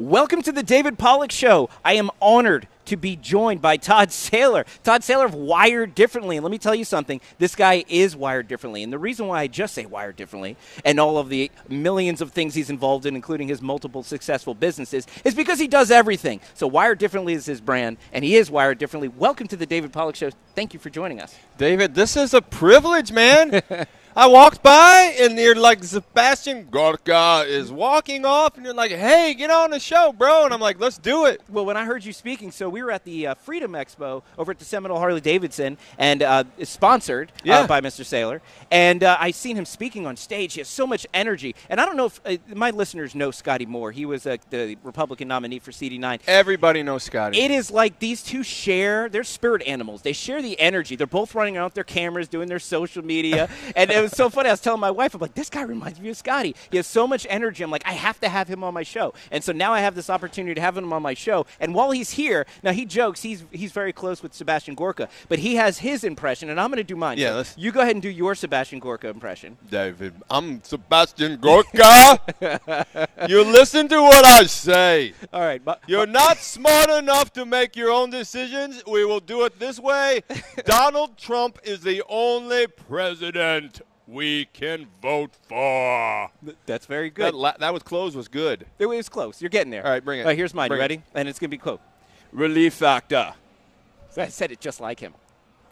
Welcome to the David Pollock Show. I am honored to be joined by Todd Saylor. Todd Saylor of Wired Differently. And let me tell you something this guy is wired differently. And the reason why I just say wired differently and all of the millions of things he's involved in, including his multiple successful businesses, is because he does everything. So, Wired Differently is his brand, and he is wired differently. Welcome to the David Pollock Show. Thank you for joining us. David, this is a privilege, man. I walked by and you're like Sebastian Gorka is walking off, and you're like, "Hey, get on the show, bro!" And I'm like, "Let's do it." Well, when I heard you speaking, so we were at the uh, Freedom Expo over at the Seminole Harley Davidson, and uh, it's sponsored uh, by Mr. Saylor. And uh, I seen him speaking on stage. He has so much energy, and I don't know if uh, my listeners know Scotty Moore. He was uh, the Republican nominee for CD9. Everybody knows Scotty. It is like these two share, they're spirit animals. They share the energy. They're both running out with their cameras, doing their social media. and it was so funny. I was telling my wife, I'm like, this guy reminds me of Scotty. He has so much energy. I'm like, I have to have him on my show. And so now I have this opportunity to have him on my show. And while he's here, now he jokes, he's he's very close with Sebastian Gorka, but he has his impression, and I'm going to do mine. Yeah, So let's- you go ahead and do your Sebastian Gorka impression. David, I'm Sebastian Gorka. you listen to what I say. All right. but- You're not smart enough to make your own decisions. We will do it this way. Donald Trump is the only president we can vote for. that's very good. That, la- that was close was good. It was close. You're getting there. All right, bring it. All right, here's mine. Bring you it. ready? And it's going to be quote. Relief factor. I said it just like him.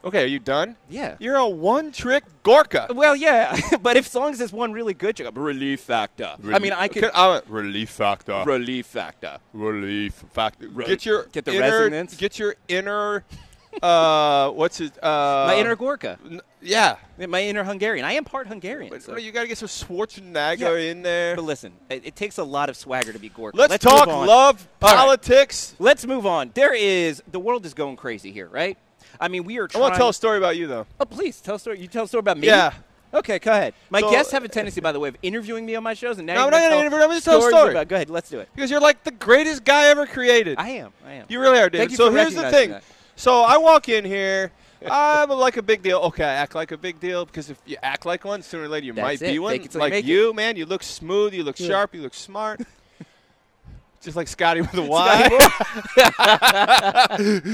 Okay, are you done? Yeah. You're a one-trick Gorka. Well, yeah, but if songs is one really good, you go relief factor. I mean, I could I went, relief factor. relief factor. relief factor. Re- get your get the inner, resonance. Get your inner. Uh, what's it? Uh, My inner Gorka, n- Yeah. my inner Hungarian. I am part Hungarian. But so- you got to get some Schwarzenegger Yeah. in there. But listen, it, it takes a lot of swagger to be Gorka. Let's, move talk love, All right. politics. Let's move on. There is the world is going crazy here, right? I mean, we are I want to tell a story about you, though. Oh, please tell a story. You tell a story about me. Yeah. Okay, go ahead. My So- guests have a tendency, by the way, of interviewing me on my shows, and now No, I'm not gonna gonna interview- I'm just tell a story. About, go ahead, let's do it. Because you're like the greatest guy ever created. I am. I am. You really are, dude. Thank you so for here's the thing. that. So I walk in here. I'm like a big deal. Okay, I act like a big deal because if you act like one, sooner or later you That's might it. be one. It you like it. you, man. You look smooth. You look Yeah. sharp. You look smart. Just like Scotty with a Y.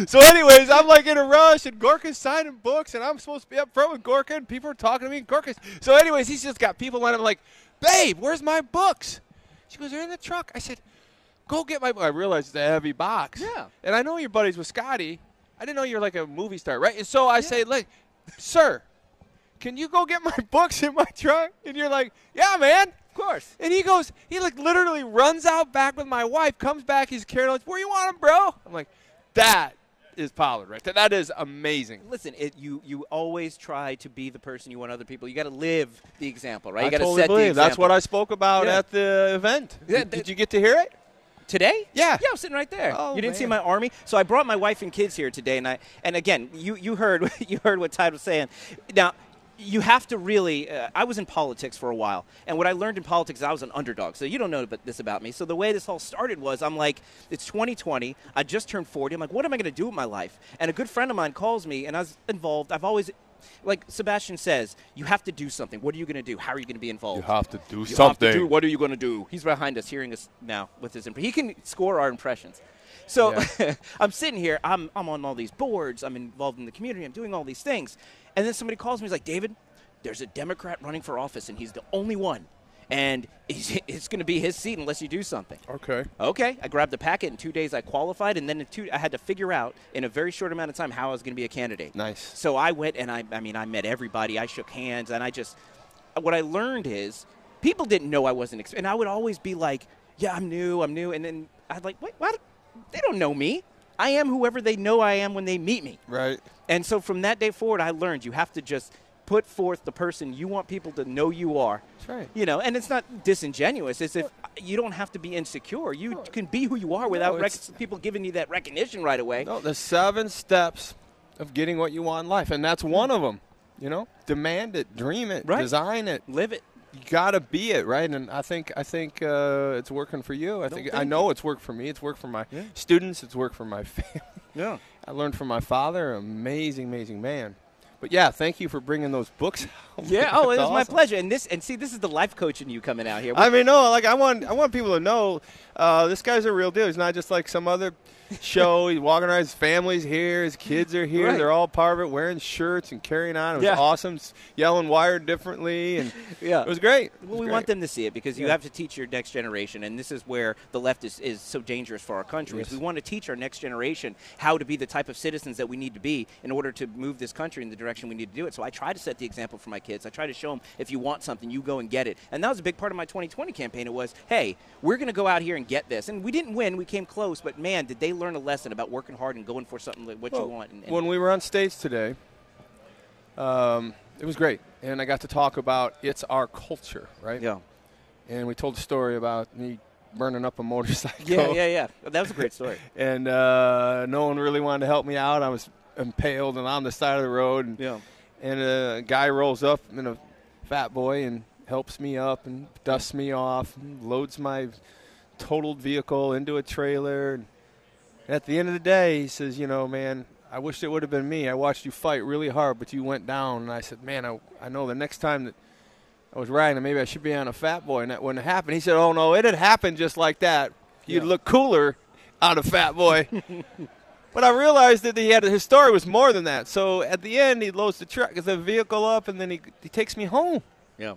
so, anyways, I'm like in a rush, and Gorka's signing books, and I'm supposed to be up front with Gorka, and people are talking to me. And Gorka's. So, anyways, he's just got people lining up like, "Babe, where's my books?" She goes, "They're in the truck." I said, "Go get my." book." I realized it's a heavy box. Yeah. And I know you're buddies with Scotty. I didn't know you're like a movie star, right? And so I say, like, sir, can you go get my books in my trunk? And you're like, yeah, man. Of course. And he goes, he like literally runs out back with my wife, comes back, he's carrying on, where you want him, bro? I'm like, that is Pollock right there. That is amazing. Listen, it, you you always try to be the person you want other people. You got to live the example, right? You I got to totally set the believe. example. That's what I spoke about Yeah. at the event. Yeah, did, that- did you get to hear it? Today. Yeah. yeah, I'm sitting right there. Oh, you didn't see my army, so I brought my wife and kids here today, and I and again, you you heard you heard what Todd was saying. Now. You have to really. Uh, I was in politics for a while, and what I learned in politics, is I was an underdog. So you don't know this about me. So the way this all started was, I'm like, it's 2020. I just turned 40. I'm like, what am I going to do with my life? And a good friend of mine calls me, and I was involved. I've always, like Sebastian says, you have to do something. What are you going to do? How are you going to be involved? have to do You have to do- something. what are you going to do? He's behind us, hearing us now with his. Imp- he can score our impressions. So I'm sitting here. I'm I'm on all these boards. I'm involved in the community. I'm doing all these things, and then somebody calls me. He's like, David, there's a Democrat running for office, and he's the only one, and it's going to be his seat unless you do something. Okay. Okay, I grabbed the packet. In two days, I qualified, and then in two, I had to figure out in a very short amount of time how I was going to be a candidate. Nice. So I went and I, I mean, I met everybody. I shook hands, and I just, what I learned is people didn't know I wasn't, and I would always be like, "Yeah, I'm new, I'm new," and then I'd like, "Wait, what? They don't know me. I am whoever they know I am when they meet me." Right. And so from that day forward, I learned you have to just put forth the person you want people to know you are. That's right. You know, and it's not disingenuous. It's if you don't have to be insecure. You can be who you are without rec- people giving you that recognition right away. No, the seven steps of getting what you want in life, and that's one of them. You know, demand it, dream it, Right. design it. Live it. You gotta be it, right? And I think I think uh, it's working for you. I think I thank know it's worked for me. It's worked for my Yeah. students. It's worked for my family. Yeah. I learned from my father, amazing, amazing man. But yeah, thank you for bringing those books. out. Yeah. Oh, it was my pleasure. And this, and see, this is the life coach in you coming out here. I mean, no, like I want, I want people to know uh, this guy's a real deal. He's not just like some other show. He's walking around. His family's here. His kids are here. Right. They're all part of it, wearing shirts and carrying on. It was Yeah. awesome. Yelling wired differently, and Yeah. it was great. It Well, was we great. want them to see it because you Yeah. have to teach your next generation, and this is where the left is, is so dangerous for our country. Yes. we want to teach our next generation how to be the type of citizens that we need to be in order to move this country in the direction we need to do it. So I try to set the example for my kids. I try to show them if you want something, you go and get it. And that was a big part of my 2020 campaign. It was, hey, we're going to go out here and get this. And we didn't win. We came close, but man, did they learn a lesson about working hard and going for something like what you want. And, and when we were on stage today, um, it was great, and I got to talk about it's our culture, right? yeah. And we told a story about me burning up a motorcycle. Yeah, yeah, yeah. That was a great story. And uh, no one really wanted to help me out. I was impaled and on the side of the road, and, Yeah. and a guy rolls up in a fat boy and helps me up and dusts me off, and loads my totaled vehicle into a trailer. And at the end of the day, he says, "You know, man." I wish it would have been me. I watched you fight really hard, but you went down. And I said, man, I, I know the next time that I was riding, maybe I should be on a fat boy, and that wouldn't happen. He said, oh, no, it had happened just like that. You'd Yeah. look cooler on a fat boy. but I realized that he had his story was more than that. So at the end, he loads the truck, gets the vehicle up, and then he, he takes me home. Yeah.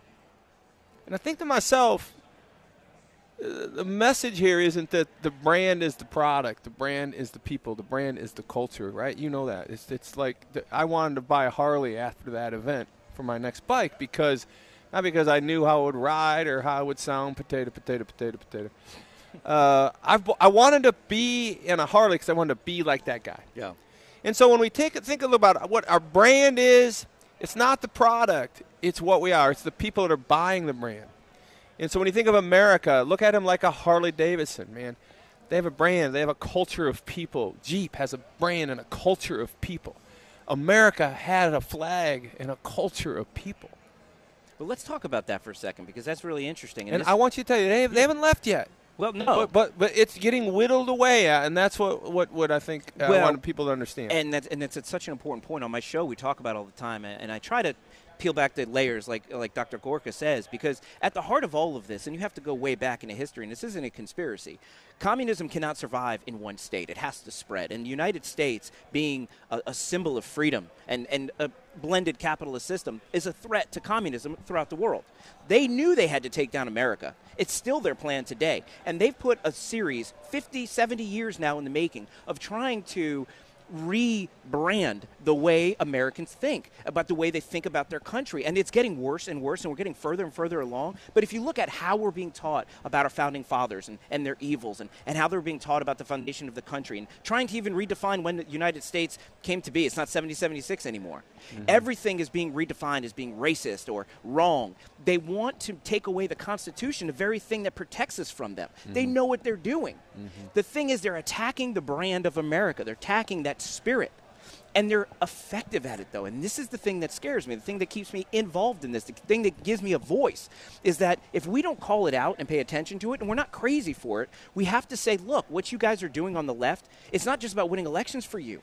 And I think to myself, uh, the message here isn't that the brand is the product, the brand is the people, the brand is the culture, right? You know that. It's it's like the, I wanted to buy a Harley after that event for my next bike because not because I knew how it would ride or how it would sound. Potato, potato, potato, potato. Uh, I I wanted to be in a Harley because I wanted to be like that guy. Yeah. And so when we take think a little about what our brand is, it's not the product, it's what we are. It's the people that are buying the brand. And so when you think of America, look at them like a Harley Davidson, man. They have a brand, they have a culture of people. Jeep has a brand and a culture of people. America had a flag and a culture of people. Well, let's talk about that for a second because that's really interesting. And this- I want you to tell you, they, they haven't left yet. Well, no, But, but but it's getting whittled away at, and that's what, what, what I think uh, I Well, wanted people to understand. and that's and that's such an important point on my show. We talk about all the time, and, and I try to peel back the layers, like like Dr. Gorka says, because at the heart of all of this, and you have to go way back into history, and this isn't a conspiracy. Communism cannot survive in one state; it has to spread. And the United States, being a, a symbol of freedom and and a blended capitalist system, is a threat to communism throughout the world. They knew they had to take down America. It's still their plan today. And they've put a series, 50, 70 years now in the making, of trying to rebrand the way Americans think, about the way they think about their country. And it's getting worse and worse, and we're getting further and further along. But if you look at how we're being taught about our founding fathers and, and their evils, and, and how they're being taught about the foundation of the country, and trying to even redefine when the United States came to be, it's not 1776 anymore. Mm-hmm. Everything is being redefined as being racist or wrong. They want to take away the Constitution, the very thing that protects us from them. They mm-hmm. know what they're doing. Mm-hmm. The thing is, they're attacking the brand of America, they're attacking that spirit. And they're effective at it, though. And this is the thing that scares me, the thing that keeps me involved in this, the thing that gives me a voice is that if we don't call it out and pay attention to it, and we're not crazy for it, we have to say, look, what you guys are doing on the left, it's not just about winning elections for you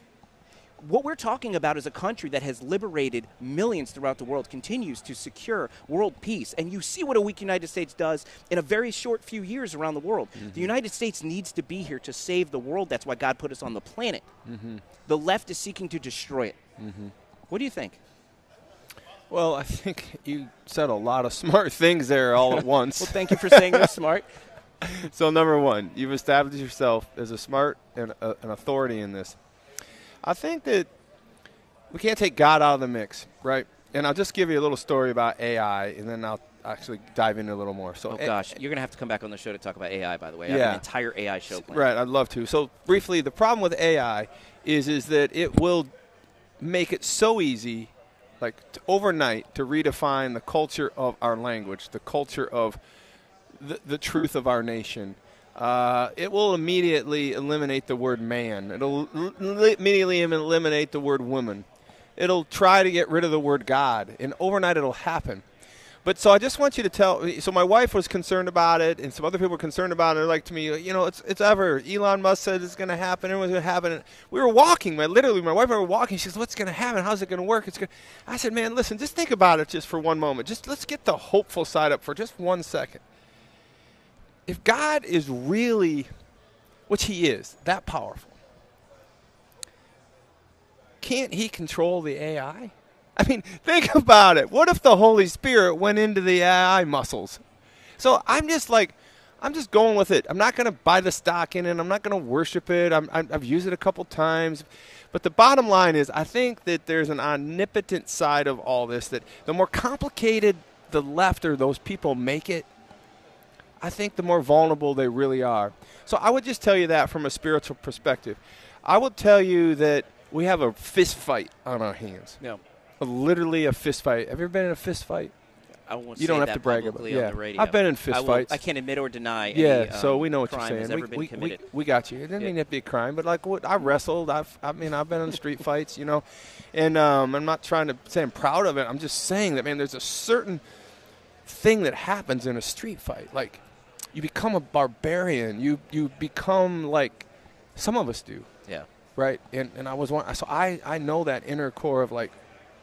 what we're talking about is a country that has liberated millions throughout the world, continues to secure world peace. And you see what a weak United States does in a very short few years around the world. The mm-hmm. United States needs to be here to save the world. That's why God put us on the planet. Mm-hmm. The left is seeking to destroy it. Mm-hmm. What do you think? Well, I think you said a lot of smart things there all at once. Well, thank you for saying you're smart. so, number one, you've established yourself as a smart and a, an authority in this. I think that we can't take God out of the mix, right? And I'll just give you a little story about AI, and then I'll actually dive in a little more. So, Oh, gosh. You're going to have to come back on the show to talk about AI, by the way. I have Yeah. an entire AI show planned. Right, I'd love to. So briefly, the problem with AI is is that it will make it so easy, like overnight, to redefine the culture of our language, the culture of the, the truth of our nation. Uh, it will immediately eliminate the word man. It'll immediately eliminate the word woman. It'll try to get rid of the word God, and overnight it'll happen. But so I just want you to tell. So my wife was concerned about it, and some other people were concerned about it. They're like to me, you know, it's it's ever. Elon Musk said it's going to happen. Everyone's going to happen. We were walking. My literally, my wife and I were walking. She says, "What's going to happen? How's it going to work?" It's going. I said, "Man, listen. Just think about it just for one moment. Just let's get the hopeful side up for just one second. If God is really, which He is, that powerful, can't He control the AI?" I mean, think about it. What if the Holy Spirit went into the AI muscles? So I'm just like, I'm just going with it. I'm not going to buy the stock in it. I'm not going to worship it. i have used it a couple times. But the bottom line is, I think that there's an omnipotent side of all this that the more complicated the left or those people make it, I think the more vulnerable they really are. So I would just tell you that from a spiritual perspective. I would tell you that we have a fist fight on our hands. Yeah literally a fist fight. Have you ever been in a fist fight? I won't you don't have to brag about it. Yeah, I've been in fist I fights. I can't admit or deny. Yeah, any, um, so we know what you're saying. we, we, we, we, got you. It didn't yeah. mean to be a crime, but like what I wrestled. I've, I mean, I've been in street fights, you know, and um, I'm not trying to say I'm proud of it. I'm just saying that man, there's a certain thing that happens in a street fight. Like you become a barbarian. You you become like some of us do. Yeah. Right. And and I was one. So I I know that inner core of like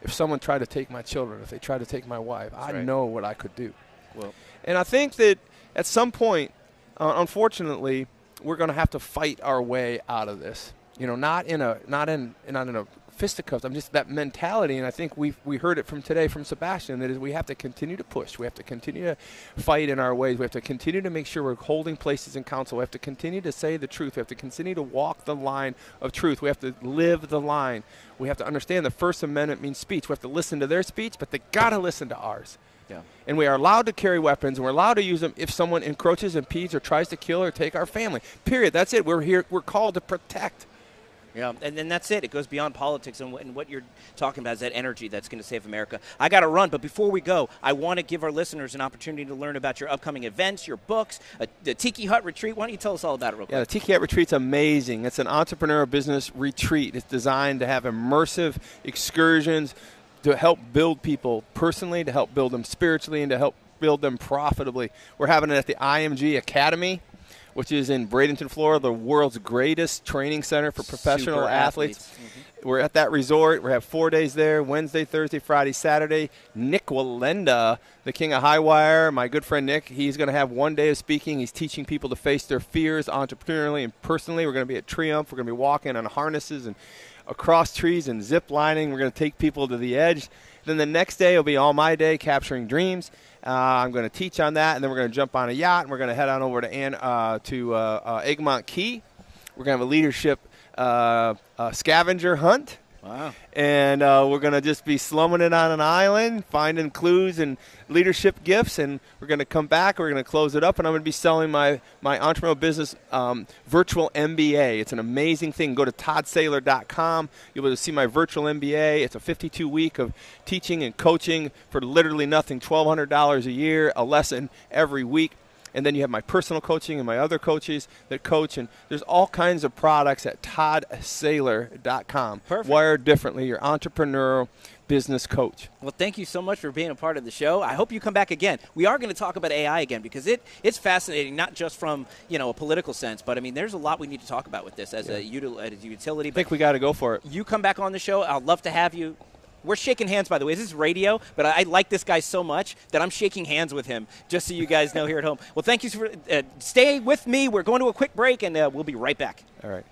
if someone tried to take my children, if they tried to take my wife, That's I right. know what I could do. Well, and I think that at some point, uh, unfortunately, we're going to have to fight our way out of this. You know, not in a not in not in a fisticuffs. I'm just that mentality, and I think we we heard it from today from Sebastian. That is, we have to continue to push. We have to continue to fight in our ways. We have to continue to make sure we're holding places in council. We have to continue to say the truth. We have to continue to walk the line of truth. We have to live the line. We have to understand the First Amendment means speech. We have to listen to their speech, but they got to listen to ours. Yeah. And we are allowed to carry weapons, and we're allowed to use them if someone encroaches, impedes, or tries to kill or take our family. Period. That's it. We're here. We're called to protect yeah, and then that's it. It goes beyond politics, and, and what you're talking about is that energy that's going to save America. I got to run, but before we go, I want to give our listeners an opportunity to learn about your upcoming events, your books, a, the Tiki Hut retreat. Why don't you tell us all about it, real quick? Yeah, the Tiki Hut retreat's amazing. It's an entrepreneurial business retreat. It's designed to have immersive excursions to help build people personally, to help build them spiritually, and to help build them profitably. We're having it at the IMG Academy which is in Bradenton, Florida, the world's greatest training center for professional Super athletes. athletes. Mm-hmm. We're at that resort. We have four days there Wednesday, Thursday, Friday, Saturday. Nik Wallenda, the king of high wire, my good friend Nik, he's going to have one day of speaking. He's teaching people to face their fears entrepreneurially and personally. We're going to be at TreeUmph. We're going to be walking on harnesses and across trees and zip lining. We're going to take people to the edge. Then the next day will be all my day capturing dreams. Uh, I'm going to teach on that, and then we're going to jump on a yacht, and we're going to head on over to Ann, uh, to uh, uh Egmont Key. We're going to have a leadership uh, uh, scavenger hunt. Wow. And uh, we're going to just be slumming it on an island, finding clues and leadership gifts. And we're going to come back. We're going to close it up. And I'm going to be selling my, my entrepreneurial business um, virtual MBA. It's an amazing thing. Go to toddsaylor.com. You'll be able to see my virtual MBA. It's a 52 week of teaching and coaching for literally nothing $1,200 a year, a lesson every week and then you have my personal coaching and my other coaches that coach. And there's all kinds of products at toddsaylor.com Perfect. wired differently your entrepreneurial business coach. Well thank you so much for being a part of the show. I hope you come back again. We are going to talk about ai again because it it's fascinating not just from you know a political sense but i mean there's a lot we need to talk about with this as, yeah. a, util- as a utility i think we got to go for it. you come back on the show i'd love to have you we're shaking hands, by the way. This is radio, but I, I, like this guy so much that I'm shaking hands with him, just so you guys know here at home. Well, thank you for uh, stay with me. We're going to a quick break, and uh, we'll be right back. All right.